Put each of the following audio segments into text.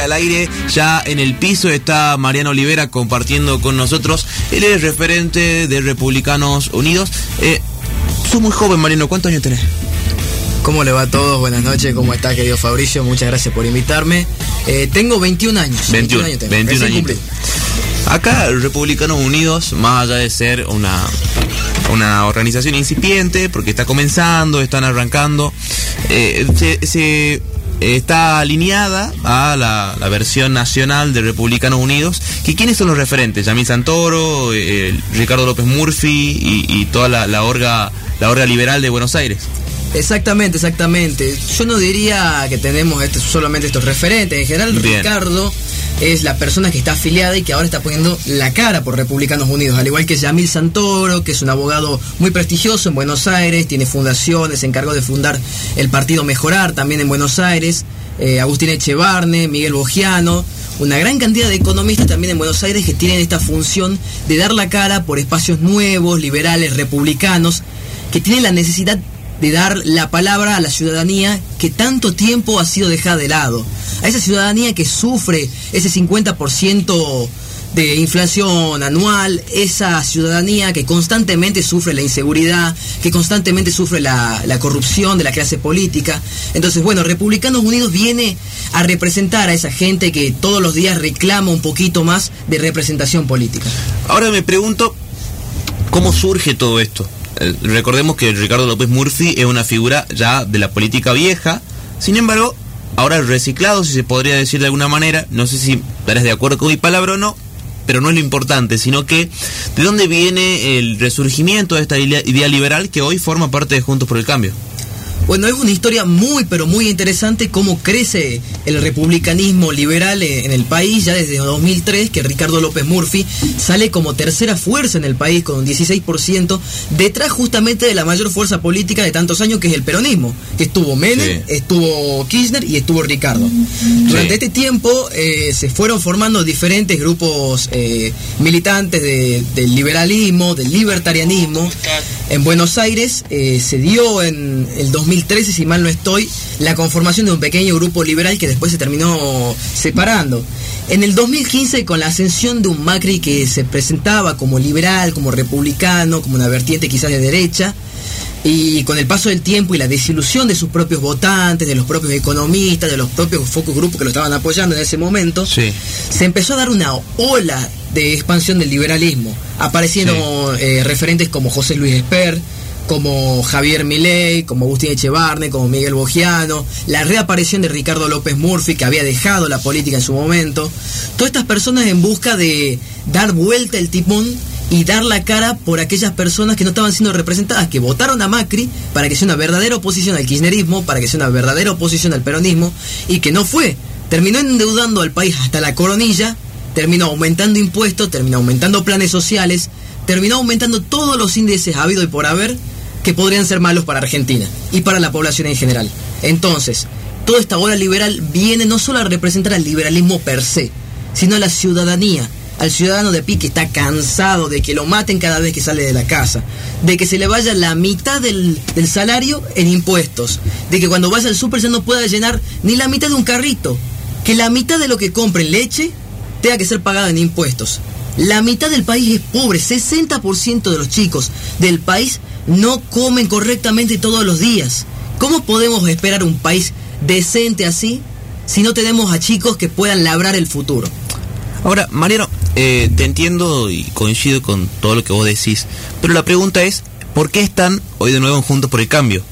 Al Aire. Ya en el piso está Mariano Olivera compartiendo con nosotros. Él es referente de Republicanos Unidos. Eh, sos muy joven, Mariano. ¿Cuántos años tenés? ¿Cómo le va a todos? Buenas noches, ¿cómo estás, querido Fabricio? Muchas gracias por invitarme. Eh, tengo 21 años. 21, años tengo. 21 Recién años. Acá, Republicanos Unidos, más allá de ser una, una organización incipiente, porque está comenzando, están arrancando, eh, se, se- está alineada a la, la versión nacional de Republicanos Unidos. Que, ¿Quiénes son los referentes? Yamil Santoro, eh, Ricardo López Murphy y, y toda la, la orga la orga liberal de Buenos Aires. Exactamente, exactamente. Yo no diría que tenemos este- solamente estos referentes. En general, Bien. Ricardo es la persona que está afiliada y que ahora está poniendo la cara por Republicanos Unidos, al igual que Yamil Santoro, que es un abogado muy prestigioso en Buenos Aires, tiene fundaciones, se encargó de fundar el partido Mejorar también en Buenos Aires, eh, Agustín Echevarne, Miguel Bogiano, una gran cantidad de economistas también en Buenos Aires que tienen esta función de dar la cara por espacios nuevos, liberales, republicanos, que tienen la necesidad de dar la palabra a la ciudadanía que tanto tiempo ha sido dejada de lado. A esa ciudadanía que sufre ese 50% de inflación anual, esa ciudadanía que constantemente sufre la inseguridad, que constantemente sufre la, la corrupción de la clase política. Entonces, bueno, Republicanos Unidos viene a representar a esa gente que todos los días reclama un poquito más de representación política. Ahora me pregunto, ¿cómo surge todo esto? Eh, recordemos que Ricardo López Murphy es una figura ya de la política vieja, sin embargo, ahora reciclado, si se podría decir de alguna manera, no sé si estarás de acuerdo con mi palabra o no, pero no es lo importante, sino que de dónde viene el resurgimiento de esta idea idea liberal que hoy forma parte de Juntos por el Cambio. Bueno, es una historia muy, pero muy interesante cómo crece el republicanismo liberal en el país ya desde 2003, que Ricardo López Murphy sale como tercera fuerza en el país con un 16%, detrás justamente de la mayor fuerza política de tantos años que es el peronismo, que estuvo Menem, Sí. estuvo Kirchner y estuvo Ricardo. Durante Sí. este tiempo eh, se fueron formando diferentes grupos eh, militantes de- del liberalismo, del libertarianismo. En Buenos Aires eh, se dio en el 2013, si mal no estoy, la conformación de un pequeño grupo liberal que después se terminó separando. En el 2015, con la ascensión de un Macri que se presentaba como liberal, como republicano, como una vertiente quizás de derecha, y con el paso del tiempo y la desilusión de sus propios votantes, de los propios economistas, de los propios focus grupos que lo estaban apoyando en ese momento, Sí. se empezó a dar una ola de expansión del liberalismo, apareciendo eh, referentes como José Luis Esper, como Javier Milei, como Agustín Echevarne, como Miguel Bogiano, la reaparición de Ricardo López Murphy, que había dejado la política en su momento. Todas estas personas en busca de dar vuelta el timón y dar la cara por aquellas personas que no estaban siendo representadas, que votaron a Macri para que sea una verdadera oposición al kirchnerismo, para que sea una verdadera oposición al peronismo, y que no fue. Terminó endeudando al país hasta la coronilla, terminó aumentando impuestos, terminó aumentando planes sociales, terminó aumentando todos los índices habido y por haber que podrían ser malos para Argentina y para la población en general. Entonces, toda esta ola liberal viene no solo a representar al liberalismo per se, sino a la ciudadanía, al ciudadano de pie que está cansado de que lo maten cada vez que sale de la casa, de que se le vaya la mitad del, del salario en impuestos, de que cuando vaya al súper ya no pueda llenar ni la mitad de un carrito, que la mitad de lo que compre en leche tenga que ser pagada en impuestos. La mitad del país es pobre, 60% de los chicos del país no comen correctamente todos los días. ¿Cómo podemos esperar un país decente así si no tenemos a chicos que puedan labrar el futuro? Ahora, Mariano, eh, te entiendo y coincido con todo lo que vos decís, pero la pregunta es, ¿por qué están hoy de nuevo en Juntos por el Cambio?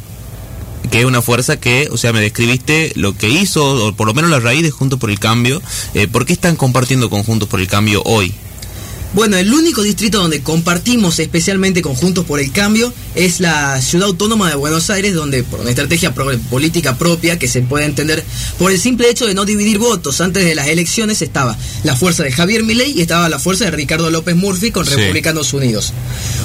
Que es una fuerza que, o sea, me describiste lo que hizo, o por lo menos la raíz de Juntos por el Cambio. Eh, ¿Por qué están compartiendo con Juntos por el Cambio hoy? Bueno, el único distrito donde compartimos especialmente con Juntos por el Cambio es la ciudad autónoma de Buenos Aires, donde por una estrategia pro- política propia que se puede entender por el simple hecho de no dividir votos, antes de las elecciones estaba la fuerza de Javier Milei y estaba la fuerza de Ricardo López Murphy con Sí. Republicanos Unidos.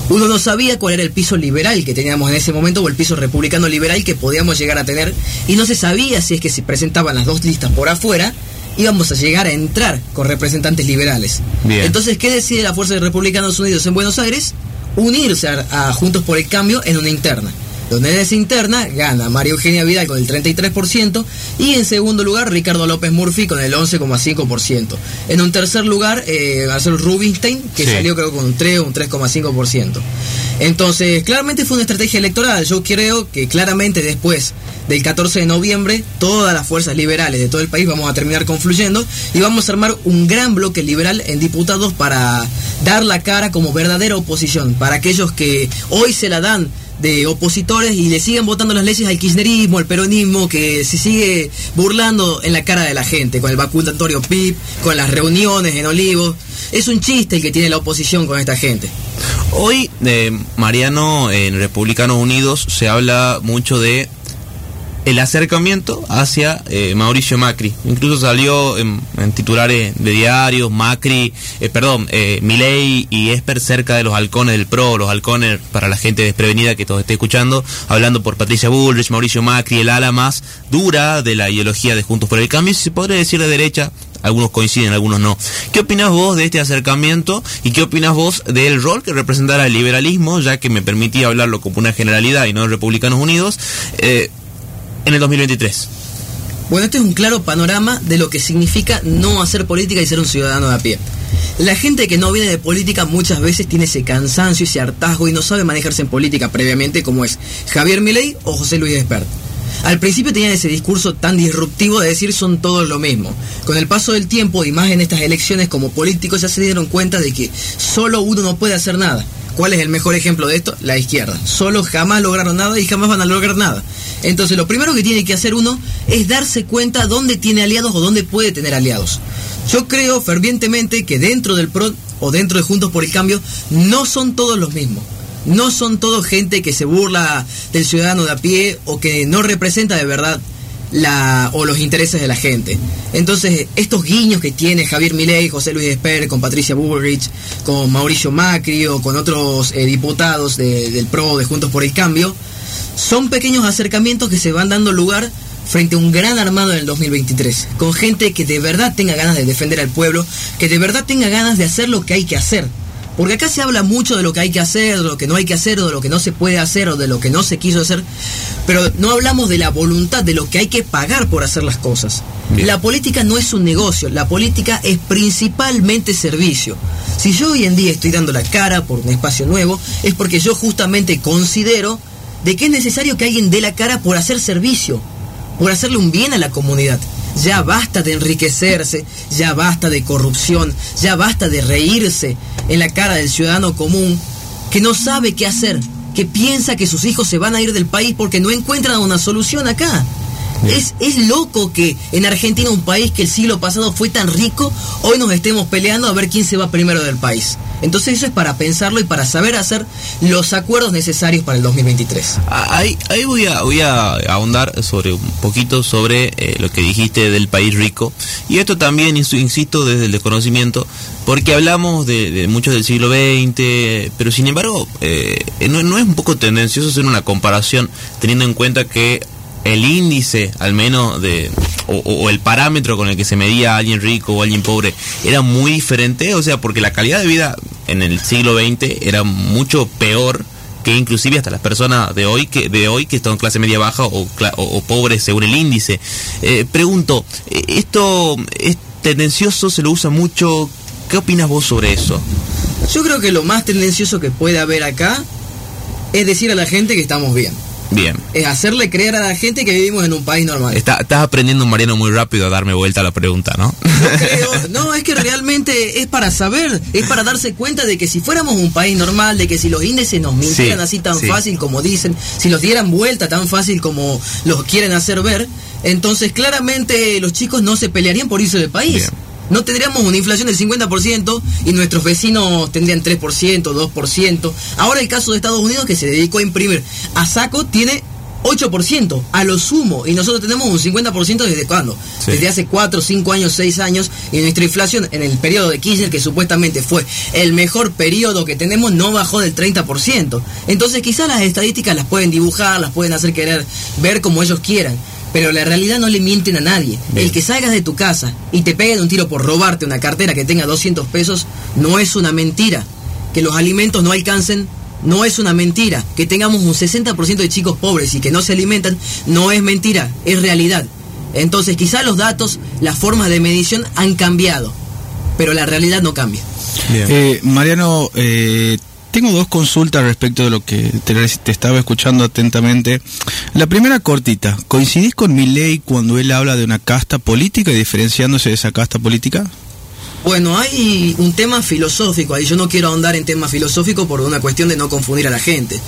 Uno no sabía cuál era el piso liberal que teníamos en ese momento o el piso republicano liberal que podíamos llegar a tener y no se sabía si es que se presentaban las dos listas por afuera íbamos a llegar a entrar con representantes liberales. Bien. Entonces, ¿qué decide la Fuerza de Republicanos Unidos en Buenos Aires? Unirse a, a Juntos por el Cambio en una interna. Donde esa interna gana María Eugenia Vidal con el 33% y en segundo lugar Ricardo López Murphy con el 11,5%. En un tercer lugar eh, Marcelo Rubinstein que salió creo con un 3 o un 3,5%. Entonces, claramente fue una estrategia electoral. Yo creo que claramente después del 14 de noviembre, todas las fuerzas liberales de todo el país vamos a terminar confluyendo y vamos a armar un gran bloque liberal en diputados para dar la cara como verdadera oposición, para aquellos que hoy se la dan de opositores y le siguen votando las leyes al kirchnerismo, al peronismo, que se sigue burlando en la cara de la gente, con el vacunatorio PIB, con las reuniones en Olivos. Es un chiste el que tiene la oposición con esta gente. Hoy, eh, Mariano, en Republicanos Unidos se habla mucho de el acercamiento hacia eh, Mauricio Macri. Incluso salió en, titulares de diarios, Macri, eh, perdón, eh, Milei y Esper cerca de los halcones del PRO, los halcones para la gente desprevenida que todo esté escuchando, hablando por Patricia Bullrich, Mauricio Macri, el ala más dura de la ideología de Juntos por el Cambio, si se podría decir de derecha, algunos coinciden, algunos no. ¿Qué opinas vos de este acercamiento y qué opinas vos del rol que representará el liberalismo, ya que me permitía hablarlo como una generalidad y no de Republicanos Unidos? Eh, en el 2023? Bueno, este es un claro panorama de lo que significa no hacer política y ser un ciudadano de a pie. La gente que no viene de política muchas veces tiene ese cansancio, ese hartazgo y no sabe manejarse en política previamente como es Javier Milei o José Luis Despert. Al principio tenían ese discurso tan disruptivo de decir son todos lo mismo. Con el paso del tiempo y más en estas elecciones como políticos ya se dieron cuenta de que solo uno no puede hacer nada. ¿Cuál es el mejor ejemplo de esto? La izquierda. Solo jamás lograron nada y jamás van a lograr nada. Entonces lo primero que tiene que hacer uno es darse cuenta dónde tiene aliados o dónde puede tener aliados. Yo creo fervientemente que dentro del PRO o dentro de Juntos por el Cambio no son todos los mismos. No son todos gente que se burla del ciudadano de a pie o que no representa de verdad la, o los intereses de la gente. Entonces, estos guiños que tiene Javier Milei, José Luis Esper, con Patricia Bullrich, con Mauricio Macri o con otros eh, diputados del PRO, de Juntos por el Cambio, son pequeños acercamientos que se van dando lugar frente a un gran armado en el 2023, con gente que de verdad tenga ganas de defender al pueblo, que de verdad tenga ganas de hacer lo que hay que hacer. Porque acá se habla mucho de lo que hay que hacer, de lo que no hay que hacer, o de lo que no se puede hacer, o de lo que no se quiso hacer, pero no hablamos de la voluntad, de lo que hay que pagar por hacer las cosas. La política no es un negocio, la política es principalmente servicio. Si yo hoy en día estoy dando la cara por un espacio nuevo, es porque yo justamente considero de que es necesario que alguien dé la cara por hacer servicio, por hacerle un bien a la comunidad. Ya basta de enriquecerse, ya basta de corrupción, ya basta de reírse en la cara del ciudadano común que no sabe qué hacer, que piensa que sus hijos se van a ir del país porque no encuentran una solución acá. Es, es loco que en Argentina, un país que el siglo pasado fue tan rico, hoy nos estemos peleando a ver quién se va primero del país. Entonces eso es para pensarlo y para saber hacer los acuerdos necesarios para el 2023. Ah, ahí, ahí voy, a, voy a ahondar sobre un poquito sobre eh, lo que dijiste del país rico. Y esto también, insisto, desde el desconocimiento, porque hablamos de, muchos del siglo XX, pero sin embargo, eh, no, no es un poco tendencioso hacer una comparación teniendo en cuenta que el índice, al menos, de o, el parámetro con el que se medía a alguien rico o alguien pobre, era muy diferente, o sea, porque la calidad de vida en el siglo XX era mucho peor que inclusive hasta las personas de hoy que de hoy que están en clase media baja o, o, pobres según el índice. Eh, pregunto, ¿esto es tendencioso? ¿Se lo usa mucho? ¿Qué opinas vos sobre eso? Yo creo que lo más tendencioso que puede haber acá es decir a la gente que estamos bien. Bien. Es hacerle creer a la gente que vivimos en un país normal. estás aprendiendo, Mariano, muy rápido a darme vuelta a la pregunta, ¿no? no, es que realmente es para saber, es para darse cuenta de que si fuéramos un país normal, de que si los índices nos mintieran así tan fácil como dicen, si los dieran vuelta tan fácil como los quieren hacer ver, entonces claramente los chicos no se pelearían por irse del país no tendríamos una inflación del 50% y nuestros vecinos tendrían 3%, 2%. Ahora el caso de Estados Unidos que se dedicó a imprimir a saco tiene 8% a lo sumo y nosotros tenemos un 50% desde cuándo? Desde hace 4, 5 años, 6 años y nuestra inflación en el periodo de Kirchner que supuestamente fue el mejor periodo que tenemos no bajó del 30%. Entonces quizás las estadísticas las pueden dibujar, las pueden hacer querer ver como ellos quieran, pero la realidad no le mienten a nadie. El que salgas de tu casa y te peguen un tiro por robarte una cartera que tenga 200 pesos no es una mentira. Que los alimentos no alcancen no es una mentira. Que tengamos un 60% de chicos pobres y que no se alimentan, no es mentira, es realidad. Entonces quizá los datos, las formas de medición han cambiado, pero la realidad no cambia. Eh, Mariano, eh, tengo dos consultas respecto de lo que te, estaba escuchando atentamente. La primera cortita, ¿coincidís con mi ley cuando él habla de una casta política y diferenciándose de esa casta política? Bueno, hay un tema filosófico ahí. Yo no quiero ahondar en temas filosóficos por una cuestión de no confundir a la gente.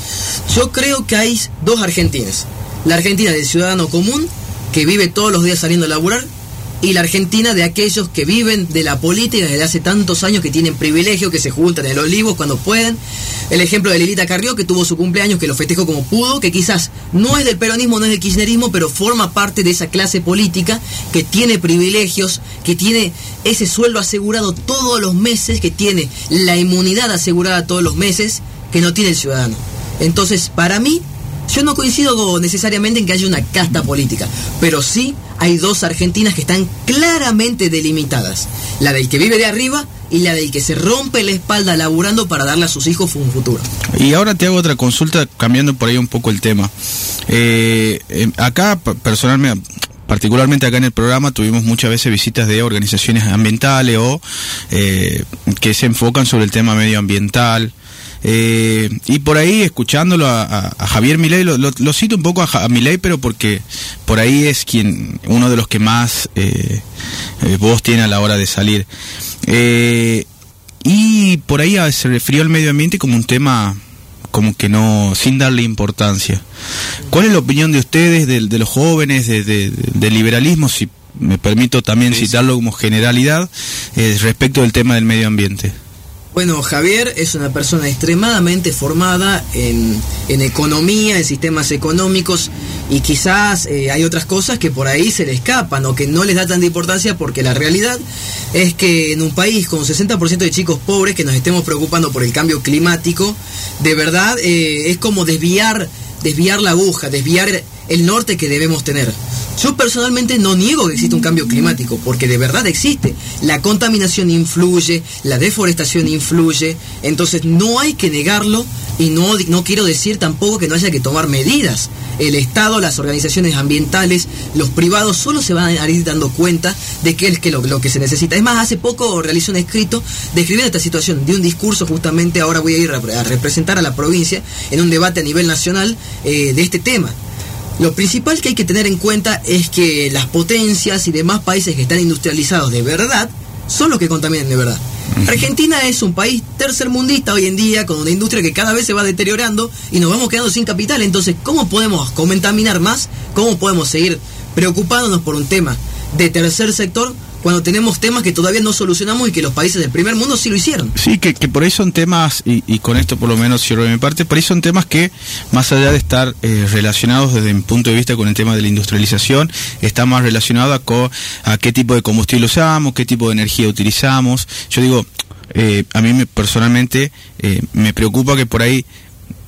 Yo creo que hay dos Argentinas. La Argentina del ciudadano común, que vive todos los días saliendo a laburar, y la Argentina de aquellos que viven de la política desde hace tantos años, que tienen privilegio, que se juntan en los olivos cuando pueden. El ejemplo de Lilita Carrió, que tuvo su cumpleaños, que lo festejó como pudo, que quizás no es del peronismo, no es del kirchnerismo, pero forma parte de esa clase política que tiene privilegios, que tiene ese sueldo asegurado todos los meses, que tiene la inmunidad asegurada todos los meses, que no tiene el ciudadano. Entonces, para mí, yo no coincido necesariamente en que haya una casta política, pero sí hay dos Argentinas que están claramente delimitadas. La del que vive de arriba y la del que se rompe la espalda laburando para darle a sus hijos un futuro. Y ahora te hago otra consulta cambiando por ahí un poco el tema. Eh, eh, acá personalmente particularmente acá en el programa tuvimos muchas veces visitas de organizaciones ambientales o eh, que se enfocan sobre el tema medioambiental, eh, y por ahí, escuchándolo a, Javier Milei, lo, cito un poco a, a, Milei, pero porque por ahí es quien uno de los que más eh, eh voz tiene a la hora de salir. Eh, y por ahí se refirió al medio ambiente como un tema como que no, sin darle importancia. ¿Cuál es la opinión de ustedes, de, los jóvenes, del de, liberalismo, si me permito también citarlo como generalidad, respecto del tema del medio ambiente? Bueno, Javier es una persona extremadamente formada en, economía, en sistemas económicos y quizás eh, hay otras cosas que por ahí se le escapan o que no les da tanta importancia porque la realidad es que en un país con 60% de chicos pobres que nos estemos preocupando por el cambio climático, de verdad eh, es como desviar, desviar la aguja, desviar el norte que debemos tener. Yo personalmente no niego que existe un cambio climático, porque de verdad existe. La contaminación influye, la deforestación influye, entonces no hay que negarlo y no, no quiero decir tampoco que no haya que tomar medidas. El Estado, las organizaciones ambientales, los privados solo se van a ir dando cuenta de qué es que lo, que se necesita. Es más, hace poco realicé un escrito describiendo esta situación, de un discurso justamente, ahora voy a ir a representar a la provincia en un debate a nivel nacional eh, de este tema. Lo principal que hay que tener en cuenta es que las potencias y demás países que están industrializados de verdad son los que contaminan de verdad. Argentina es un país tercermundista hoy en día, con una industria que cada vez se va deteriorando y nos vamos quedando sin capital. Entonces, ¿cómo podemos contaminar más? ¿Cómo podemos seguir preocupándonos por un tema de tercer sector cuando tenemos temas que todavía no solucionamos y que los países del primer mundo sí lo hicieron. Sí, que, por ahí son temas, y, con esto por lo menos cierro de mi parte, por ahí son temas que, más allá de estar eh, relacionados desde mi punto de vista con el tema de la industrialización, está más relacionado a, a qué tipo de combustible usamos, qué tipo de energía utilizamos. Yo digo, eh, a mí me, personalmente eh, me preocupa que por ahí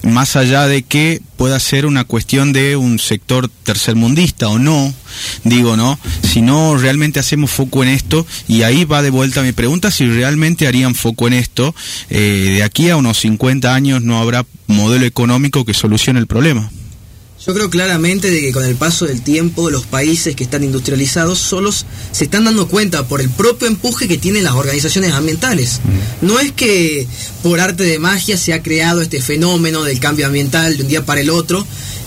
más allá de que pueda ser una cuestión de un sector tercermundista o no, digo, ¿no? Si no realmente hacemos foco en esto, y ahí va de vuelta mi pregunta, si realmente harían foco en esto, eh, de aquí a unos 50 años no habrá modelo económico que solucione el problema. Yo creo claramente de que con el paso del tiempo los países que están industrializados solos se están dando cuenta por el propio empuje que tienen las organizaciones ambientales. Mm. No es que por arte de magia se ha creado este fenómeno del cambio ambiental de un día para el otro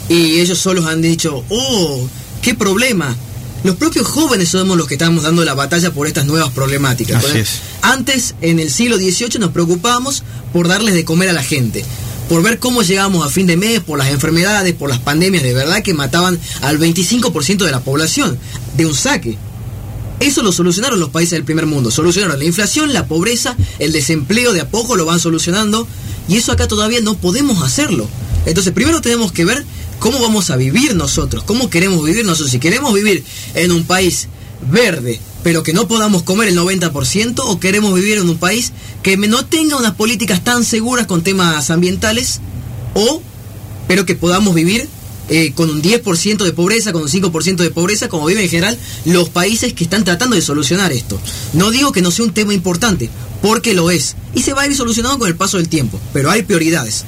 y ellos solos han dicho, oh, qué problema. Los propios jóvenes somos los que estamos dando la batalla por estas nuevas problemáticas. Antes, en el siglo XVIII, nos preocupábamos por darles de comer a la gente por ver cómo llegamos a fin de mes, por las enfermedades, por las pandemias de verdad que mataban al 25% de la población de un saque. Eso lo solucionaron los países del primer mundo. Solucionaron la inflación, la pobreza, el desempleo de a poco lo van solucionando. Y eso acá todavía no podemos hacerlo. Entonces primero tenemos que ver cómo vamos a vivir nosotros, cómo queremos vivir nosotros. Si queremos vivir en un país verde, pero que no podamos comer el 90% o queremos vivir en un país que no tenga unas políticas tan seguras con temas ambientales o pero que podamos vivir eh, con un 10% de pobreza, con un 5% de pobreza, como viven en general los países que están tratando de solucionar esto. No digo que no sea un tema importante, porque lo es, y se va a ir solucionando con el paso del tiempo, pero hay prioridades.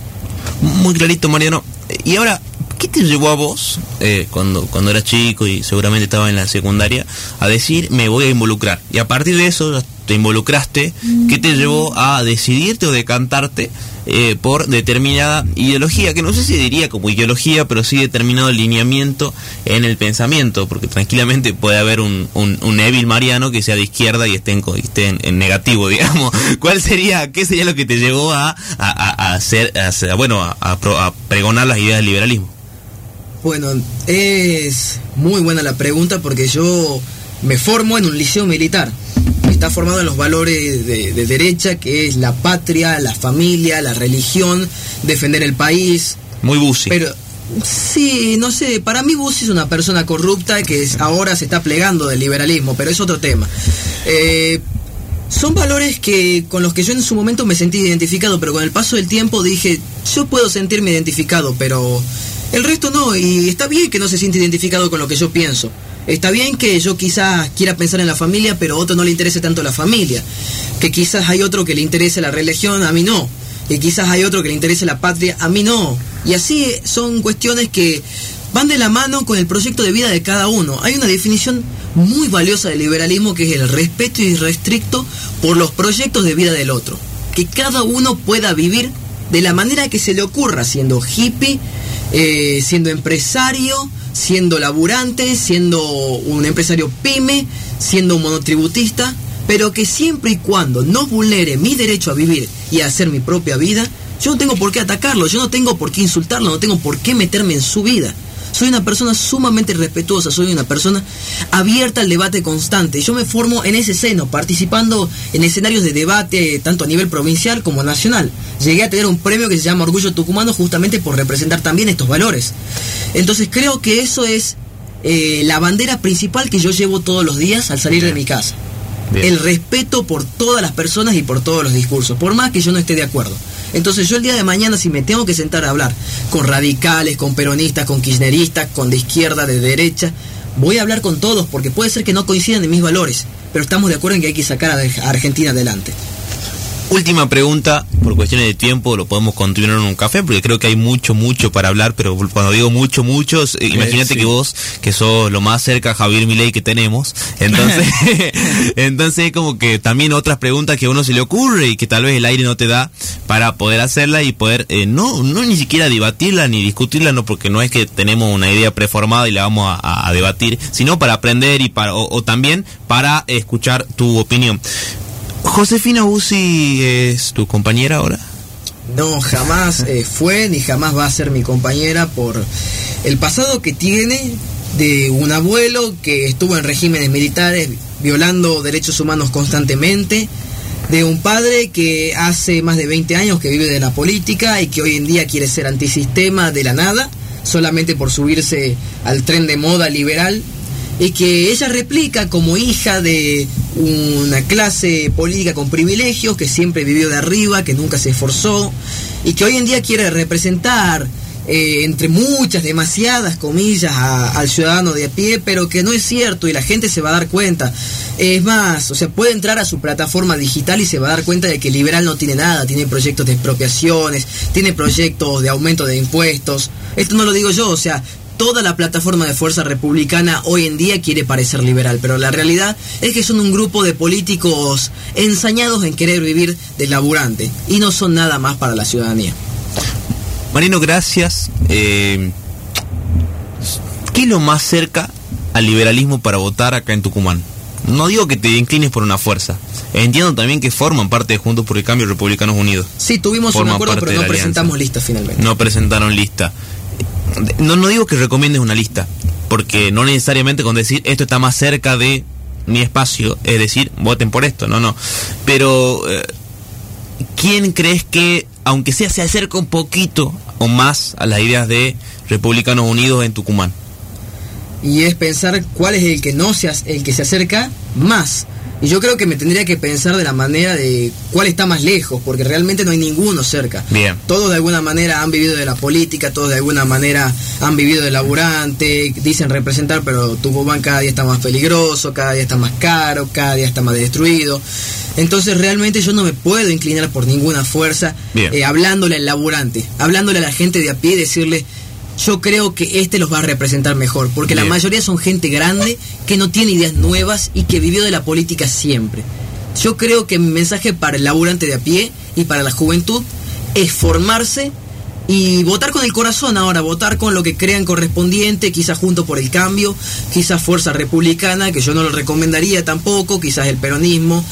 Muy clarito, Mariano. Y ahora, ¿qué te llevó a vos, eh, cuando, cuando eras chico y seguramente estaba en la secundaria, a decir me voy a involucrar? Y a partir de eso te involucraste, ¿qué te llevó a decidirte o decantarte eh, por determinada ideología, que no sé si diría como ideología, pero sí determinado lineamiento en el pensamiento, porque tranquilamente puede haber un, un, Evil Mariano que sea de izquierda y esté en, en, negativo, digamos. ¿Cuál sería, qué sería lo que te llevó a, a, hacer, a, bueno, a, a pregonar las ideas del liberalismo? Bueno, es muy buena la pregunta porque yo me formo en un liceo militar está formado en los valores de, derecha, que es la patria, la familia, la religión, defender el país. Muy Bussi. Pero sí, no sé, para mí Bussi es una persona corrupta que ahora se está plegando del liberalismo, pero es otro tema. Eh, son valores que con los que yo en su momento me sentí identificado, pero con el paso del tiempo dije, yo puedo sentirme identificado, pero el resto no, y está bien que no se siente identificado con lo que yo pienso. Está bien que yo quizás quiera pensar en la familia, pero a otro no le interese tanto la familia. Que quizás hay otro que le interese la religión, a mí no. Que quizás hay otro que le interese la patria, a mí no. Y así son cuestiones que van de la mano con el proyecto de vida de cada uno. Hay una definición muy valiosa del liberalismo que es el respeto irrestricto por los proyectos de vida del otro. Que cada uno pueda vivir de la manera que se le ocurra, siendo hippie, eh, siendo empresario, siendo laburante, siendo un empresario pyme, siendo un monotributista, pero que siempre y cuando no vulnere mi derecho a vivir y a hacer mi propia vida, yo no tengo por qué atacarlo, yo no tengo por qué insultarlo, no tengo por qué meterme en su vida. Soy una persona sumamente respetuosa, soy una persona abierta al debate constante. Yo me formo en ese seno, participando en escenarios de debate tanto a nivel provincial como nacional. Llegué a tener un premio que se llama Orgullo Tucumano justamente por representar también estos valores. Entonces creo que eso es eh, la bandera principal que yo llevo todos los días al salir de mi casa. El respeto por todas las personas y por todos los discursos, por más que yo no esté de acuerdo. Entonces yo el día de mañana si me tengo que sentar a hablar con radicales, con peronistas, con kirchneristas, con de izquierda, de derecha, voy a hablar con todos porque puede ser que no coincidan en mis valores, pero estamos de acuerdo en que hay que sacar a Argentina adelante. Última pregunta, por cuestiones de tiempo lo podemos continuar en un café, porque creo que hay mucho, mucho para hablar, pero cuando digo mucho, muchos, eh, imagínate que vos, que sos lo más cerca a Javier Milei que tenemos, entonces, entonces como que también otras preguntas que a uno se le ocurre y que tal vez el aire no te da para poder hacerla y poder, eh, no, no ni siquiera debatirla ni discutirla, no, porque no es que tenemos una idea preformada y la vamos a, debatir, sino para aprender y para, o también para escuchar tu opinión. ¿Josefina Uzi es tu compañera ahora? No, jamás eh, fue ni jamás va a ser mi compañera por el pasado que tiene de un abuelo que estuvo en regímenes militares violando derechos humanos constantemente, de un padre que hace más de 20 años que vive de la política y que hoy en día quiere ser antisistema de la nada, solamente por subirse al tren de moda liberal y que ella replica como hija de una clase política con privilegios, que siempre vivió de arriba, que nunca se esforzó, y que hoy en día quiere representar, eh, entre muchas, demasiadas comillas, al ciudadano de a pie, pero que no es cierto y la gente se va a dar cuenta. Es más, o sea, puede entrar a su plataforma digital y se va a dar cuenta de que liberal no tiene nada, tiene proyectos de expropiaciones, tiene proyectos de aumento de impuestos. Esto no lo digo yo, o sea, toda la plataforma de fuerza republicana hoy en día quiere parecer liberal, pero la realidad es que son un grupo de políticos ensañados en querer vivir del laburante y no son nada más para la ciudadanía. Marino, gracias. Eh, ¿Qué es lo más cerca al liberalismo para votar acá en Tucumán? No digo que te inclines por una fuerza. Entiendo también que forman parte de Juntos por el Cambio Republicanos Unidos. Sí, tuvimos un acuerdo, pero no presentamos lista finalmente. No presentaron lista no, no digo que recomiendes una lista, porque no necesariamente con decir esto está más cerca de mi espacio, es decir, voten por esto, no, no. Pero, eh, ¿quién crees que, aunque sea, se acerca un poquito o más a las ideas de Republicanos Unidos en Tucumán? Y es pensar cuál es el que no se, el que se acerca más. Y yo creo que me tendría que pensar de la manera de cuál está más lejos, porque realmente no hay ninguno cerca. Bien. Todos de alguna manera han vivido de la política, todos de alguna manera han vivido de laburante, dicen representar, pero Tucumán cada día está más peligroso, cada día está más caro, cada día está más destruido. Entonces realmente yo no me puedo inclinar por ninguna fuerza eh, hablándole al laburante, hablándole a la gente de a pie, decirle yo creo que este los va a representar mejor, porque la mayoría son gente grande que no tiene ideas nuevas y que vivió de la política siempre. Yo creo que mi mensaje para el laburante de a pie y para la juventud es formarse y votar con el corazón ahora, votar con lo que crean correspondiente, quizás junto por el cambio, quizás Fuerza Republicana, que yo no lo recomendaría tampoco, quizás el peronismo,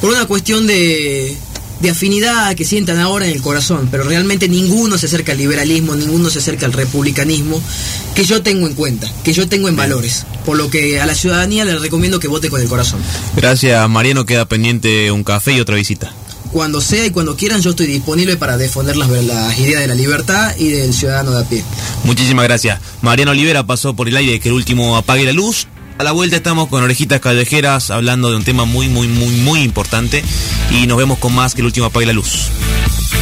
por una cuestión de, de afinidad que sientan ahora en el corazón, pero realmente ninguno se acerca al liberalismo, ninguno se acerca al republicanismo que yo tengo en cuenta, que yo tengo en valores. Por lo que a la ciudadanía le recomiendo que vote con el corazón. Gracias, Mariano. Queda pendiente un café y otra visita. Cuando sea y cuando quieran, yo estoy disponible para defender las, las ideas de la libertad y del ciudadano de a pie. Muchísimas gracias. Mariano Olivera pasó por el aire que el último apague la luz. A la vuelta estamos con Orejitas Callejeras hablando de un tema muy, muy, muy, muy importante. Y nos vemos con más que el último apague la luz.